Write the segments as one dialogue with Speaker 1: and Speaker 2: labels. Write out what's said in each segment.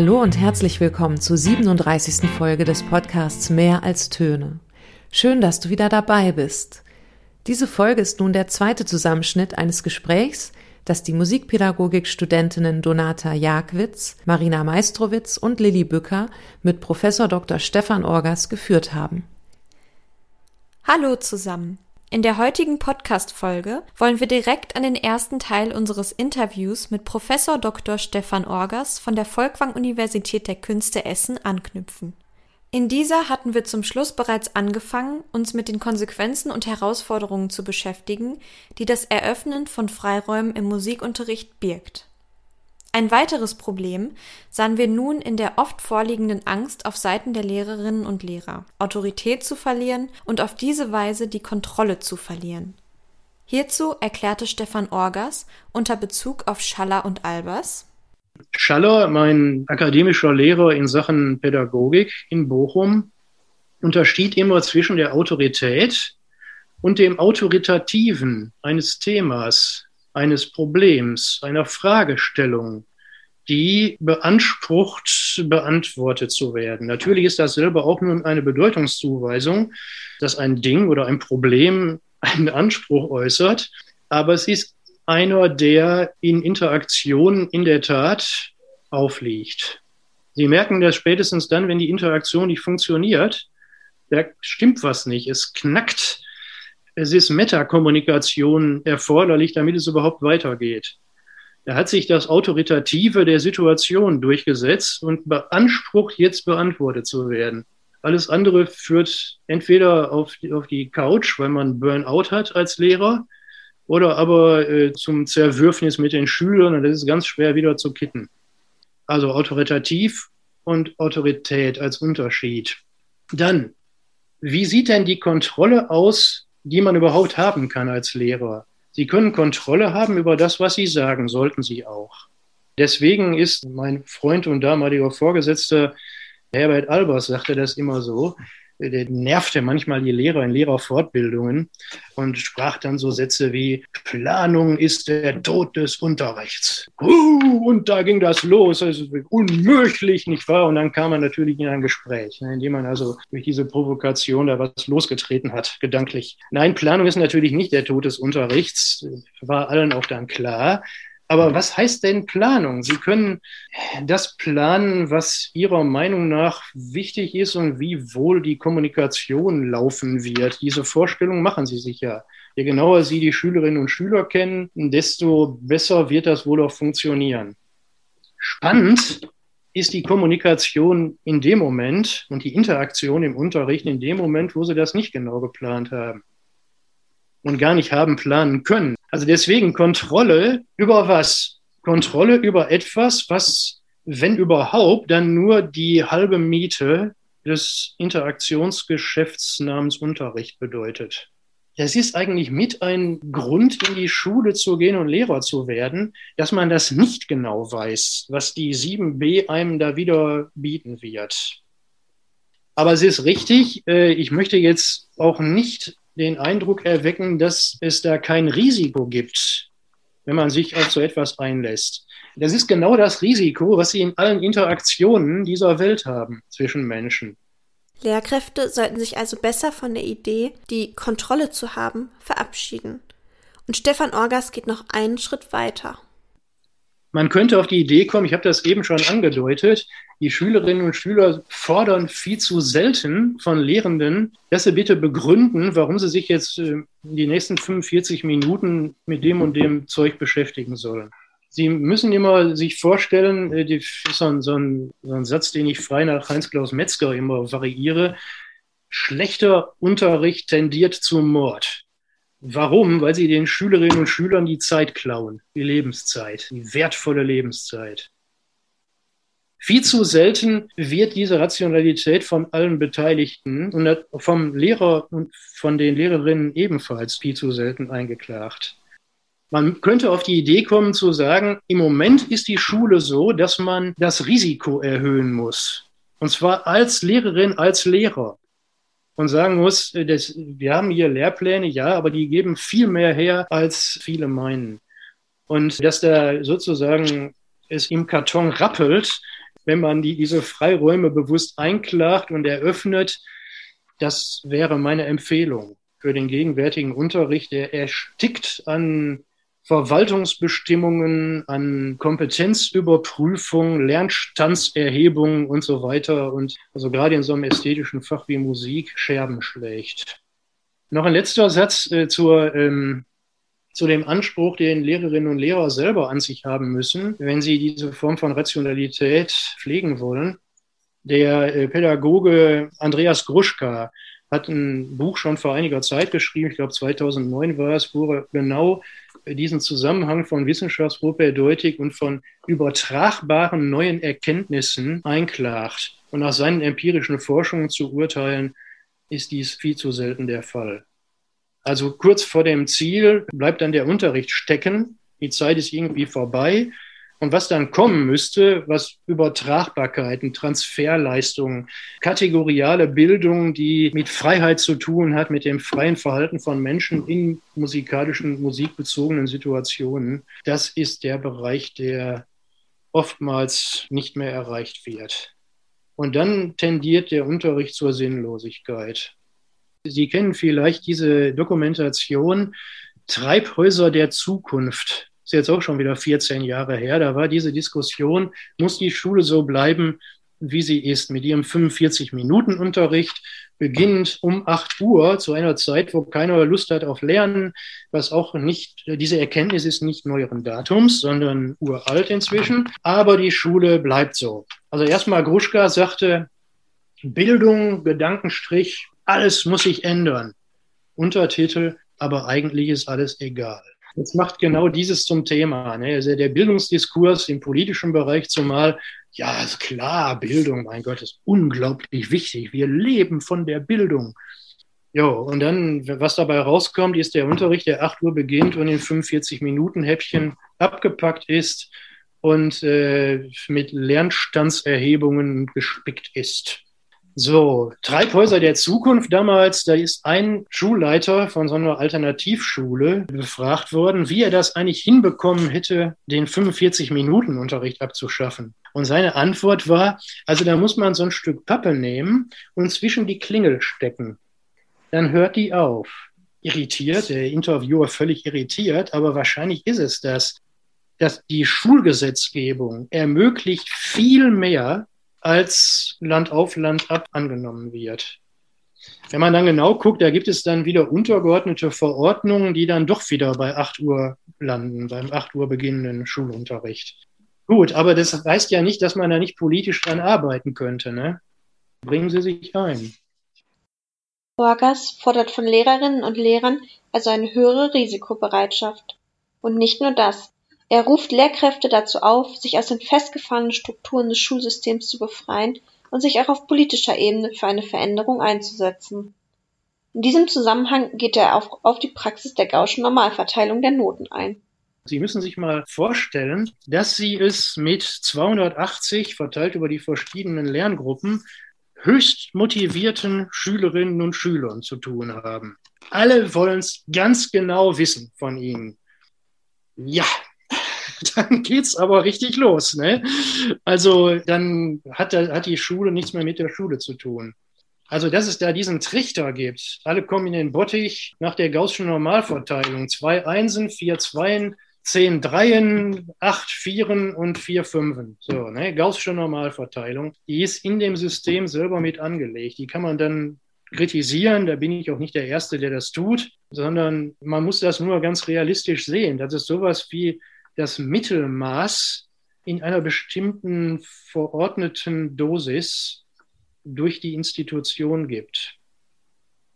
Speaker 1: Hallo und herzlich willkommen zur 37. Folge des Podcasts Mehr als Töne. Schön, dass du wieder dabei bist. Diese Folge ist nun der zweite Zusammenschnitt eines Gesprächs, das die Musikpädagogik-Studentinnen Donata Jagwitz, Marina Meistrowitz und Lilly Bücker mit Professor Dr. Stefan Orgas geführt haben.
Speaker 2: Hallo zusammen. In der heutigen Podcast-Folge wollen wir direkt an den ersten Teil unseres Interviews mit Professor Dr. Stefan Orgas von der Folkwang Universität der Künste Essen anknüpfen. In dieser hatten wir zum Schluss bereits angefangen, uns mit den Konsequenzen und Herausforderungen zu beschäftigen, die das Eröffnen von Freiräumen im Musikunterricht birgt. Ein weiteres Problem sahen wir nun in der oft vorliegenden Angst auf Seiten der Lehrerinnen und Lehrer, Autorität zu verlieren und auf diese Weise die Kontrolle zu verlieren. Hierzu erklärte Stefan Orgas unter Bezug auf Schaller und Albers
Speaker 3: Schaller, mein akademischer Lehrer in Sachen Pädagogik in Bochum, unterschied immer zwischen der Autorität und dem Autoritativen eines Themas, eines Problems, einer Fragestellung, die beansprucht, beantwortet zu werden. Natürlich ist das selber auch nur eine Bedeutungszuweisung, dass ein Ding oder ein Problem einen Anspruch äußert, aber es ist einer, der in Interaktion in der Tat aufliegt. Sie merken das spätestens dann, wenn die Interaktion nicht funktioniert. Da stimmt was nicht. Es knackt. Es ist Metakommunikation erforderlich, damit es überhaupt weitergeht. Da hat sich das Autoritative der Situation durchgesetzt und beansprucht, jetzt beantwortet zu werden. Alles andere führt entweder auf die, auf die Couch, weil man Burnout hat als Lehrer, oder aber äh, zum Zerwürfnis mit den Schülern und das ist ganz schwer wieder zu kitten. Also autoritativ und Autorität als Unterschied. Dann, wie sieht denn die Kontrolle aus, die man überhaupt haben kann als Lehrer? Sie können Kontrolle haben über das, was Sie sagen, sollten Sie auch. Deswegen ist mein Freund und damaliger Vorgesetzter Herbert Albers sagte das immer so, der nervte manchmal die Lehrer in Lehrerfortbildungen und sprach dann so Sätze wie, Planung ist der Tod des Unterrichts. Uh, und da ging das los, ist unmöglich, nicht wahr? Und dann kam man natürlich in ein Gespräch, ne, indem man also durch diese Provokation da was losgetreten hat, gedanklich. Nein, Planung ist natürlich nicht der Tod des Unterrichts, war allen auch dann klar. Aber was heißt denn Planung? Sie können das planen, was Ihrer Meinung nach wichtig ist und wie wohl die Kommunikation laufen wird. Diese Vorstellung machen Sie sich ja. Je genauer Sie die Schülerinnen und Schüler kennen, desto besser wird das wohl auch funktionieren. Spannend ist die Kommunikation in dem Moment und die Interaktion im Unterricht in dem Moment, wo Sie das nicht genau geplant haben und gar nicht haben planen können. Also deswegen Kontrolle über was? Kontrolle über etwas, was, wenn überhaupt, dann nur die halbe Miete des Interaktionsgeschäfts namens Unterricht bedeutet. Das ist eigentlich mit ein Grund, in die Schule zu gehen und Lehrer zu werden, dass man das nicht genau weiß, was die 7b einem da wieder bieten wird. Aber es ist richtig, äh, ich möchte jetzt auch nicht den Eindruck erwecken, dass es da kein Risiko gibt, wenn man sich auf so etwas einlässt. Das ist genau das Risiko, was Sie in allen Interaktionen dieser Welt haben zwischen Menschen.
Speaker 2: Lehrkräfte sollten sich also besser von der Idee, die Kontrolle zu haben, verabschieden. Und Stefan Orgas geht noch einen Schritt weiter.
Speaker 3: Man könnte auf die Idee kommen, ich habe das eben schon angedeutet, die Schülerinnen und Schüler fordern viel zu selten von Lehrenden, dass sie bitte begründen, warum sie sich jetzt äh, die nächsten 45 Minuten mit dem und dem Zeug beschäftigen sollen. Sie müssen immer sich vorstellen, äh, ist so ein, so, ein, so ein Satz, den ich frei nach Heinz-Klaus Metzger immer variiere, schlechter Unterricht tendiert zum Mord. Warum? Weil sie den Schülerinnen und Schülern die Zeit klauen, die Lebenszeit, die wertvolle Lebenszeit. Viel zu selten wird diese Rationalität von allen Beteiligten und vom Lehrer und von den Lehrerinnen ebenfalls viel zu selten eingeklagt. Man könnte auf die Idee kommen zu sagen, im Moment ist die Schule so, dass man das Risiko erhöhen muss. Und zwar als Lehrerin, als Lehrer und sagen muss, äh, das, wir haben hier Lehrpläne, ja, aber die geben viel mehr her, als viele meinen. Und dass da sozusagen es im Karton rappelt, wenn man die, diese Freiräume bewusst einklagt und eröffnet. Das wäre meine Empfehlung für den gegenwärtigen Unterricht. Der erstickt an Verwaltungsbestimmungen, an Kompetenzüberprüfung, Lernstandserhebung und so weiter. Und also gerade in so einem ästhetischen Fach wie Musik Scherben schlägt. Noch ein letzter Satz äh, zur, ähm, zu dem Anspruch, den Lehrerinnen und Lehrer selber an sich haben müssen, wenn sie diese Form von Rationalität pflegen wollen. Der äh, Pädagoge Andreas Gruschka hat ein Buch schon vor einiger Zeit geschrieben, ich glaube 2009 war es, wo er genau diesen Zusammenhang von Wissenschaftspropädeutik und von übertragbaren neuen Erkenntnissen einklagt. Und nach seinen empirischen Forschungen zu urteilen, ist dies viel zu selten der Fall. Also kurz vor dem Ziel bleibt dann der Unterricht stecken, die Zeit ist irgendwie vorbei und was dann kommen müsste, was Übertragbarkeiten, Transferleistungen, kategoriale Bildung, die mit Freiheit zu tun hat, mit dem freien Verhalten von Menschen in musikalischen, musikbezogenen Situationen, das ist der Bereich, der oftmals nicht mehr erreicht wird. Und dann tendiert der Unterricht zur Sinnlosigkeit. Sie kennen vielleicht diese Dokumentation Treibhäuser der Zukunft ist jetzt auch schon wieder 14 Jahre her, da war diese Diskussion, muss die Schule so bleiben, wie sie ist, mit ihrem 45-Minuten-Unterricht, beginnend um 8 Uhr zu einer Zeit, wo keiner Lust hat auf Lernen, was auch nicht, diese Erkenntnis ist nicht neueren Datums, sondern uralt inzwischen, aber die Schule bleibt so. Also erstmal Gruschka sagte, Bildung, Gedankenstrich, alles muss sich ändern. Untertitel, aber eigentlich ist alles egal. Jetzt macht genau dieses zum Thema. Ne? Also der Bildungsdiskurs im politischen Bereich zumal, ja, ist klar, Bildung, mein Gott, ist unglaublich wichtig. Wir leben von der Bildung. Jo, und dann, was dabei rauskommt, ist der Unterricht, der 8 Uhr beginnt und in 45 Minuten Häppchen abgepackt ist und äh, mit Lernstandserhebungen gespickt ist. So, Treibhäuser der Zukunft damals, da ist ein Schulleiter von so einer Alternativschule befragt worden, wie er das eigentlich hinbekommen hätte, den 45-Minuten-Unterricht abzuschaffen. Und seine Antwort war, also da muss man so ein Stück Pappe nehmen und zwischen die Klingel stecken. Dann hört die auf. Irritiert, der Interviewer völlig irritiert, aber wahrscheinlich ist es das, dass die Schulgesetzgebung ermöglicht viel mehr als Land auf, Land ab angenommen wird. Wenn man dann genau guckt, da gibt es dann wieder untergeordnete Verordnungen, die dann doch wieder bei 8 Uhr landen, beim 8 Uhr beginnenden Schulunterricht. Gut, aber das heißt ja nicht, dass man da nicht politisch dran arbeiten könnte. Ne? Bringen Sie sich ein.
Speaker 4: Borgas fordert von Lehrerinnen und Lehrern also eine höhere Risikobereitschaft. Und nicht nur das. Er ruft Lehrkräfte dazu auf, sich aus den festgefahrenen Strukturen des Schulsystems zu befreien und sich auch auf politischer Ebene für eine Veränderung einzusetzen. In diesem Zusammenhang geht er auch auf die Praxis der Gaußschen Normalverteilung der Noten ein.
Speaker 3: Sie müssen sich mal vorstellen, dass Sie es mit 280 verteilt über die verschiedenen Lerngruppen höchst motivierten Schülerinnen und Schülern zu tun haben. Alle wollen es ganz genau wissen von Ihnen. Ja, dann geht's aber richtig los. Ne? Also dann hat, hat die Schule nichts mehr mit der Schule zu tun. Also, dass es da diesen Trichter gibt. Alle kommen in den Bottich nach der Gaußschen Normalverteilung. Zwei Einsen, vier Zweien, zehn Dreien, acht Vieren und vier Fünfen. So, ne? Gaußsche Normalverteilung. Die ist in dem System selber mit angelegt. Die kann man dann kritisieren. Da bin ich auch nicht der Erste, der das tut, sondern man muss das nur ganz realistisch sehen. Das ist sowas wie das Mittelmaß in einer bestimmten verordneten Dosis durch die Institution gibt.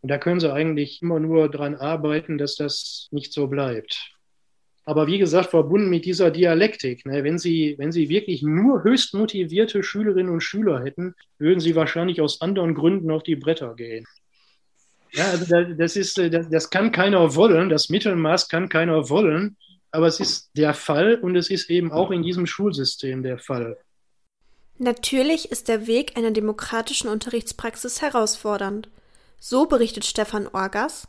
Speaker 3: Und da können Sie eigentlich immer nur daran arbeiten, dass das nicht so bleibt. Aber wie gesagt, verbunden mit dieser Dialektik. Ne, wenn, Sie, wenn Sie wirklich nur höchst motivierte Schülerinnen und Schüler hätten, würden Sie wahrscheinlich aus anderen Gründen auf die Bretter gehen. Ja, also das, ist, das, das kann keiner wollen, das Mittelmaß kann keiner wollen aber es ist der Fall und es ist eben auch in diesem Schulsystem der Fall.
Speaker 2: Natürlich ist der Weg einer demokratischen Unterrichtspraxis herausfordernd. So berichtet Stefan Orgas.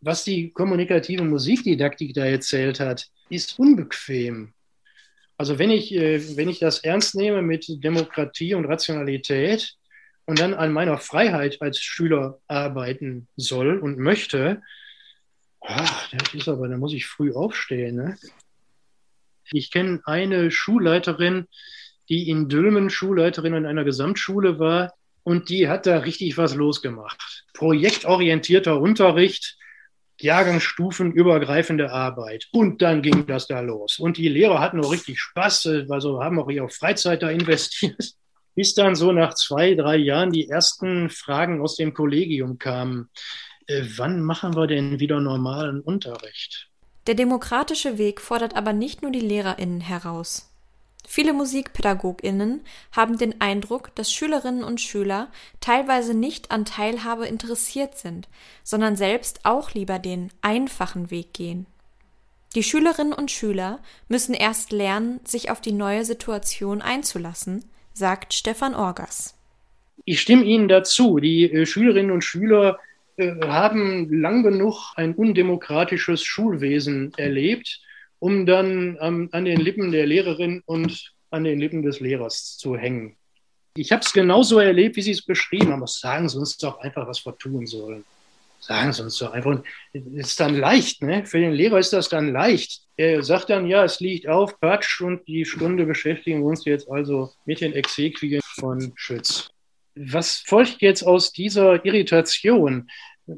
Speaker 3: Was die kommunikative Musikdidaktik da erzählt hat, ist unbequem. Also wenn ich, äh, wenn ich das ernst nehme mit Demokratie und Rationalität und dann an meiner Freiheit als Schüler arbeiten soll und möchte, ach, das ist aber, da muss ich früh aufstehen. Ne? Ich kenne eine Schulleiterin, die in Dülmen Schulleiterin in einer Gesamtschule war und die hat da richtig was losgemacht. Projektorientierter Unterricht, Jahrgangsstufenübergreifende Arbeit. Und dann ging das da los. Und die Lehrer hatten auch richtig Spaß, also haben auch ihre Freizeit da investiert. Bis dann so nach zwei, drei Jahren die ersten Fragen aus dem Kollegium kamen. Äh, wann machen wir denn wieder normalen Unterricht?
Speaker 2: Der demokratische Weg fordert aber nicht nur die Lehrerinnen heraus. Viele Musikpädagoginnen haben den Eindruck, dass Schülerinnen und Schüler teilweise nicht an Teilhabe interessiert sind, sondern selbst auch lieber den einfachen Weg gehen. Die Schülerinnen und Schüler müssen erst lernen, sich auf die neue Situation einzulassen, sagt Stefan Orgas.
Speaker 3: Ich stimme Ihnen dazu. Die äh, Schülerinnen und Schüler haben lang genug ein undemokratisches Schulwesen erlebt, um dann ähm, an den Lippen der Lehrerin und an den Lippen des Lehrers zu hängen. Ich habe es genauso erlebt, wie Sie es beschrieben haben. Sagen Sie uns doch einfach, was wir tun sollen. Sagen Sie uns doch einfach. Es ist dann leicht, ne? Für den Lehrer ist das dann leicht. Er sagt dann, ja, es liegt auf, Quatsch, und die Stunde beschäftigen wir uns jetzt also mit den Exequien von Schütz. Was folgt jetzt aus dieser Irritation?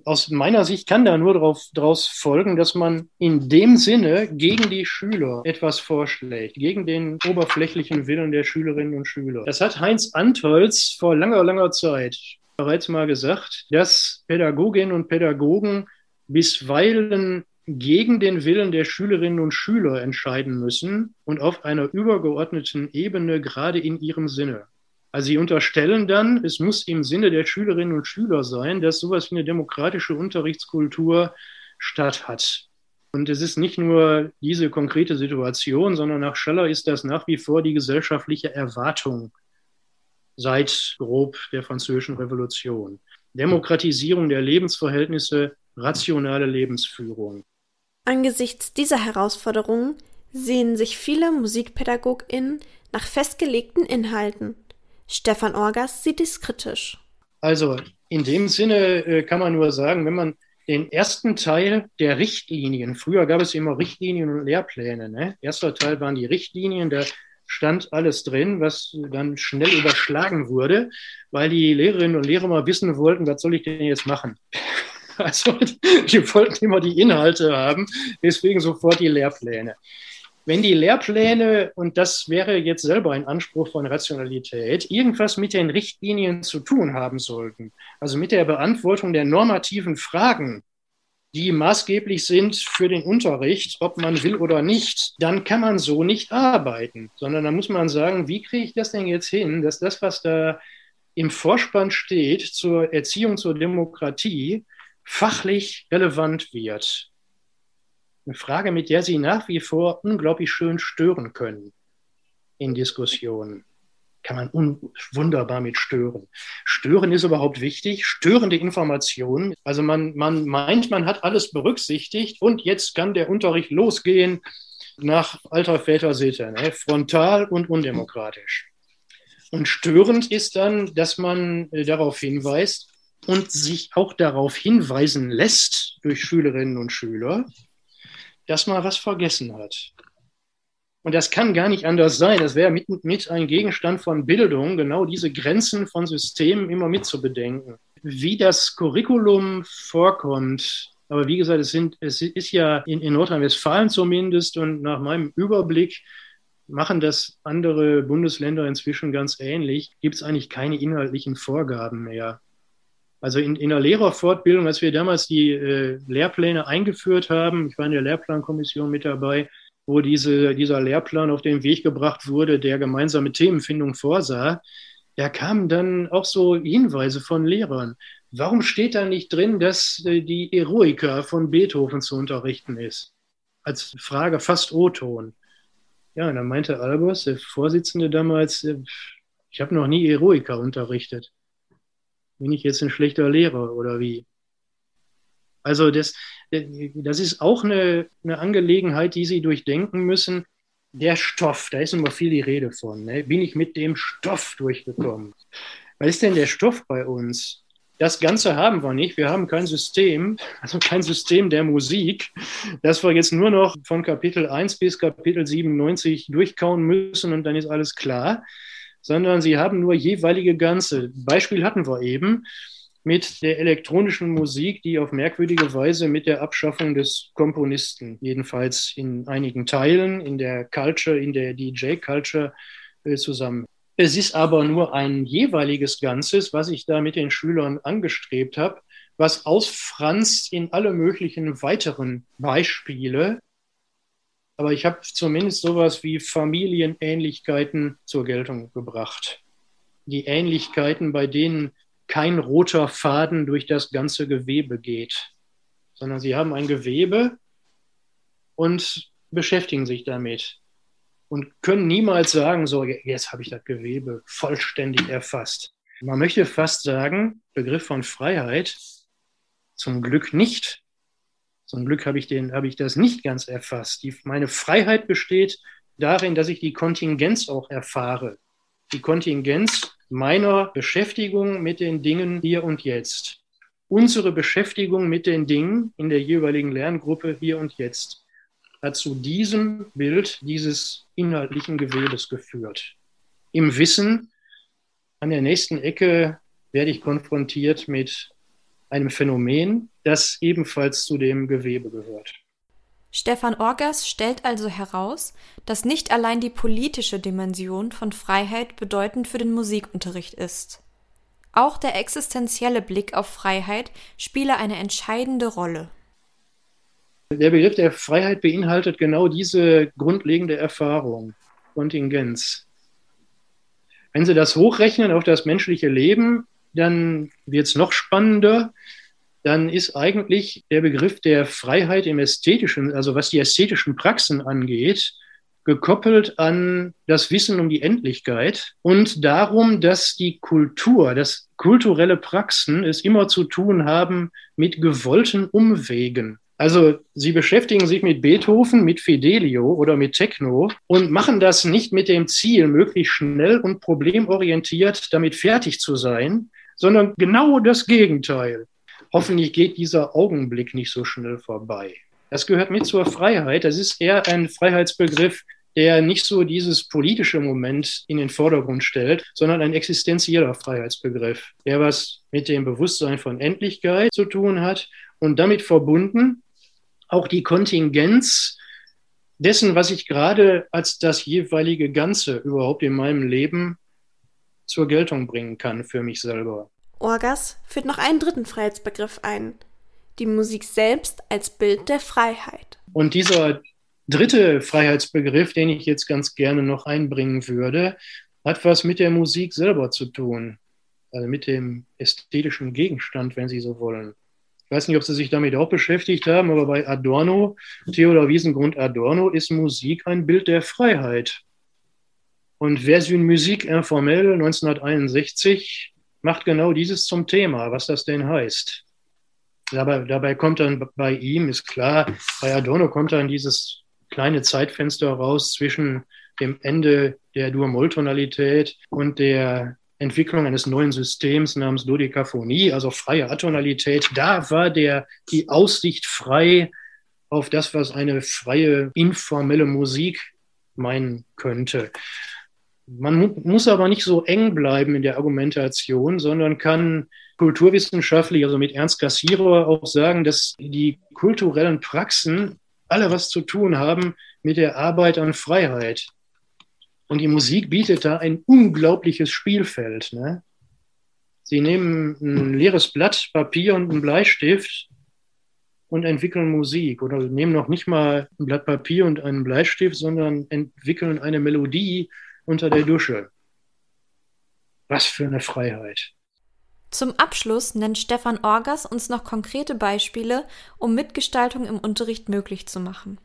Speaker 3: Aus meiner Sicht kann da nur daraus folgen, dass man in dem Sinne gegen die Schüler etwas vorschlägt, gegen den oberflächlichen Willen der Schülerinnen und Schüler. Das hat Heinz Antolz vor langer, langer Zeit bereits mal gesagt, dass Pädagoginnen und Pädagogen bisweilen gegen den Willen der Schülerinnen und Schüler entscheiden müssen und auf einer übergeordneten Ebene gerade in ihrem Sinne. Also sie unterstellen dann, es muss im Sinne der Schülerinnen und Schüler sein, dass sowas wie eine demokratische Unterrichtskultur statt hat. Und es ist nicht nur diese konkrete Situation, sondern nach Scheller ist das nach wie vor die gesellschaftliche Erwartung seit grob der Französischen Revolution. Demokratisierung der Lebensverhältnisse, rationale Lebensführung.
Speaker 4: Angesichts dieser Herausforderungen sehen sich viele MusikpädagogInnen nach festgelegten Inhalten. Stefan Orgas sieht dies kritisch.
Speaker 3: Also in dem Sinne äh, kann man nur sagen, wenn man den ersten Teil der Richtlinien, früher gab es immer Richtlinien und Lehrpläne. Ne? Erster Teil waren die Richtlinien, da stand alles drin, was dann schnell überschlagen wurde, weil die Lehrerinnen und Lehrer mal wissen wollten, was soll ich denn jetzt machen? Also die wollten immer die Inhalte haben, deswegen sofort die Lehrpläne. Wenn die Lehrpläne, und das wäre jetzt selber ein Anspruch von Rationalität, irgendwas mit den Richtlinien zu tun haben sollten, also mit der Beantwortung der normativen Fragen, die maßgeblich sind für den Unterricht, ob man will oder nicht, dann kann man so nicht arbeiten, sondern dann muss man sagen, wie kriege ich das denn jetzt hin, dass das, was da im Vorspann steht zur Erziehung zur Demokratie, fachlich relevant wird. Eine Frage, mit der Sie nach wie vor unglaublich schön stören können in Diskussionen. Kann man wunderbar mit stören. Stören ist überhaupt wichtig. Störende Informationen. Also man, man meint, man hat alles berücksichtigt und jetzt kann der Unterricht losgehen nach alter Väter Sitte, ne? frontal und undemokratisch. Und störend ist dann, dass man äh, darauf hinweist und sich auch darauf hinweisen lässt durch Schülerinnen und Schüler, dass man was vergessen hat. Und das kann gar nicht anders sein. Das wäre mit, mit ein Gegenstand von Bildung, genau diese Grenzen von Systemen immer mit zu bedenken. Wie das Curriculum vorkommt, aber wie gesagt, es, sind, es ist ja in, in Nordrhein-Westfalen zumindest und nach meinem Überblick machen das andere Bundesländer inzwischen ganz ähnlich, gibt es eigentlich keine inhaltlichen Vorgaben mehr. Also in, in der Lehrerfortbildung, als wir damals die äh, Lehrpläne eingeführt haben, ich war in der Lehrplankommission mit dabei, wo diese, dieser Lehrplan auf den Weg gebracht wurde, der gemeinsame Themenfindung vorsah, da kamen dann auch so Hinweise von Lehrern. Warum steht da nicht drin, dass äh, die Eroica von Beethoven zu unterrichten ist? Als Frage fast O-Ton. Ja, und dann meinte Albers, der Vorsitzende damals, äh, ich habe noch nie Eroica unterrichtet bin ich jetzt ein schlechter Lehrer oder wie? Also das, das ist auch eine, eine Angelegenheit, die Sie durchdenken müssen. der Stoff, da ist immer viel die Rede von. Ne? Bin ich mit dem Stoff durchgekommen? Was ist denn der Stoff bei uns? Das Ganze haben wir nicht. Wir haben kein System, also kein System der Musik, das wir jetzt nur noch von Kapitel 1 bis Kapitel 97 durchkauen müssen und dann ist alles klar, sondern sie haben nur jeweilige Ganze. Beispiel hatten wir eben mit der elektronischen Musik, die auf merkwürdige Weise mit der Abschaffung des Komponisten, jedenfalls in einigen Teilen, in der Culture, in der DJ-Culture äh, zusammen. Es ist aber nur ein jeweiliges Ganzes, was ich da mit den Schülern angestrebt habe, was ausfranst in alle möglichen weiteren Beispiele. Aber ich habe zumindest sowas wie Familienähnlichkeiten zur Geltung gebracht. Die Ähnlichkeiten, bei denen kein roter Faden durch das ganze Gewebe geht, sondern sie haben ein Gewebe und beschäftigen sich damit und können niemals sagen, so, jetzt habe ich das Gewebe vollständig erfasst. Man möchte fast sagen, Begriff von Freiheit, zum Glück nicht. Zum Glück habe ich, den, habe ich das nicht ganz erfasst. Die, meine Freiheit besteht darin, dass ich die Kontingenz auch erfahre. Die Kontingenz meiner Beschäftigung mit den Dingen hier und jetzt. Unsere Beschäftigung mit den Dingen in der jeweiligen Lerngruppe hier und jetzt hat zu diesem Bild dieses inhaltlichen Gewebes geführt. Im Wissen, an der nächsten Ecke werde ich konfrontiert mit einem Phänomen, das ebenfalls zu dem Gewebe gehört.
Speaker 2: Stefan Orgas stellt also heraus, dass nicht allein die politische Dimension von Freiheit bedeutend für den Musikunterricht ist. Auch der existenzielle Blick auf Freiheit spiele eine entscheidende Rolle.
Speaker 3: Der Begriff der Freiheit beinhaltet genau diese grundlegende Erfahrung, Kontingenz. Wenn Sie das hochrechnen auf das menschliche Leben, dann wird es noch spannender dann ist eigentlich der Begriff der Freiheit im Ästhetischen, also was die ästhetischen Praxen angeht, gekoppelt an das Wissen um die Endlichkeit und darum, dass die Kultur, dass kulturelle Praxen es immer zu tun haben mit gewollten Umwegen. Also sie beschäftigen sich mit Beethoven, mit Fidelio oder mit Techno und machen das nicht mit dem Ziel, möglichst schnell und problemorientiert damit fertig zu sein, sondern genau das Gegenteil hoffentlich geht dieser Augenblick nicht so schnell vorbei. Das gehört mit zur Freiheit. Das ist eher ein Freiheitsbegriff, der nicht so dieses politische Moment in den Vordergrund stellt, sondern ein existenzieller Freiheitsbegriff, der was mit dem Bewusstsein von Endlichkeit zu tun hat und damit verbunden auch die Kontingenz dessen, was ich gerade als das jeweilige Ganze überhaupt in meinem Leben zur Geltung bringen kann für mich selber.
Speaker 5: Orgas führt noch einen dritten Freiheitsbegriff ein, die Musik selbst als Bild der Freiheit.
Speaker 3: Und dieser dritte Freiheitsbegriff, den ich jetzt ganz gerne noch einbringen würde, hat was mit der Musik selber zu tun, also mit dem ästhetischen Gegenstand, wenn Sie so wollen. Ich weiß nicht, ob Sie sich damit auch beschäftigt haben, aber bei Adorno, Theodor Wiesengrund Adorno, ist Musik ein Bild der Freiheit. Und Version Musique informelle 1961 macht genau dieses zum Thema, was das denn heißt. Dabei, dabei kommt dann bei ihm, ist klar, bei Adorno kommt dann dieses kleine Zeitfenster raus zwischen dem Ende der Dur-Moll-Tonalität und der Entwicklung eines neuen Systems namens Dodekaphonie, also freie Atonalität. Da war der, die Aussicht frei auf das, was eine freie, informelle Musik meinen könnte. Man muss aber nicht so eng bleiben in der Argumentation, sondern kann kulturwissenschaftlich, also mit Ernst Cassirer auch sagen, dass die kulturellen Praxen alle was zu tun haben mit der Arbeit an Freiheit. Und die Musik bietet da ein unglaubliches Spielfeld. Ne? Sie nehmen ein leeres Blatt Papier und einen Bleistift und entwickeln Musik oder nehmen noch nicht mal ein Blatt Papier und einen Bleistift, sondern entwickeln eine Melodie unter der Dusche. Was für eine Freiheit.
Speaker 2: Zum Abschluss nennt Stefan Orgas uns noch konkrete Beispiele, um Mitgestaltung im Unterricht möglich zu machen.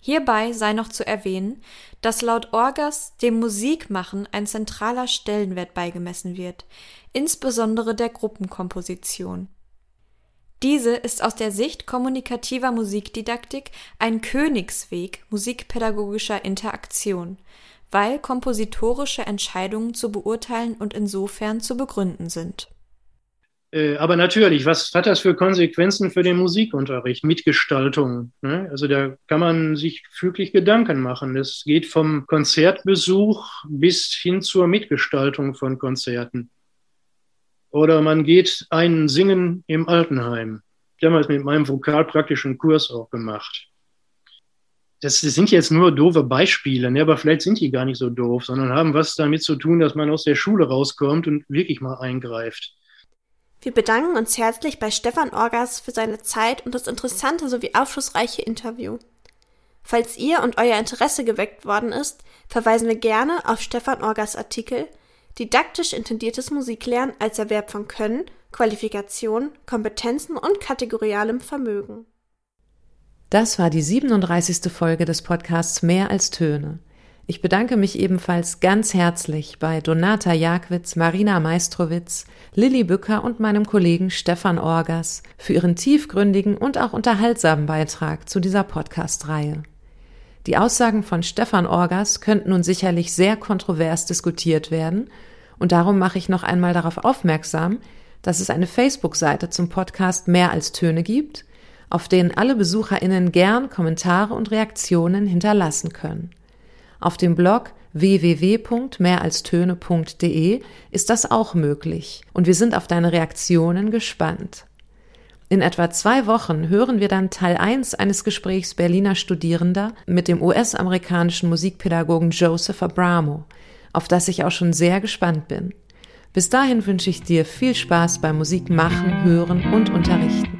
Speaker 2: Hierbei sei noch zu erwähnen, dass laut Orgas dem Musikmachen ein zentraler Stellenwert beigemessen wird, insbesondere der Gruppenkomposition. Diese ist aus der Sicht kommunikativer Musikdidaktik ein Königsweg musikpädagogischer Interaktion, weil kompositorische Entscheidungen zu beurteilen und insofern zu begründen sind.
Speaker 3: Äh, aber natürlich, was hat das für Konsequenzen für den Musikunterricht, Mitgestaltung? Ne? Also da kann man sich füglich Gedanken machen. Es geht vom Konzertbesuch bis hin zur Mitgestaltung von Konzerten. Oder man geht ein Singen im Altenheim. Das mit meinem vokalpraktischen Kurs auch gemacht. Das, das sind jetzt nur doofe Beispiele, ne? aber vielleicht sind die gar nicht so doof, sondern haben was damit zu tun, dass man aus der Schule rauskommt und wirklich mal eingreift.
Speaker 5: Wir bedanken uns herzlich bei Stefan Orgas für seine Zeit und das interessante sowie aufschlussreiche Interview. Falls ihr und euer Interesse geweckt worden ist, verweisen wir gerne auf Stefan Orgas Artikel Didaktisch intendiertes Musiklernen als Erwerb von Können, Qualifikation, Kompetenzen und kategorialem Vermögen.
Speaker 1: Das war die 37. Folge des Podcasts Mehr als Töne. Ich bedanke mich ebenfalls ganz herzlich bei Donata Jagwitz, Marina Meistrowitz, Lilly Bücker und meinem Kollegen Stefan Orgas für ihren tiefgründigen und auch unterhaltsamen Beitrag zu dieser Podcast-Reihe. Die Aussagen von Stefan Orgas könnten nun sicherlich sehr kontrovers diskutiert werden und darum mache ich noch einmal darauf aufmerksam, dass es eine Facebook-Seite zum Podcast Mehr als Töne gibt, auf denen alle BesucherInnen gern Kommentare und Reaktionen hinterlassen können. Auf dem Blog www.mehralstöne.de ist das auch möglich und wir sind auf deine Reaktionen gespannt. In etwa zwei Wochen hören wir dann Teil 1 eines Gesprächs Berliner Studierender mit dem US-amerikanischen Musikpädagogen Joseph Abramo, auf das ich auch schon sehr gespannt bin. Bis dahin wünsche ich dir viel Spaß beim Musik machen, hören und unterrichten.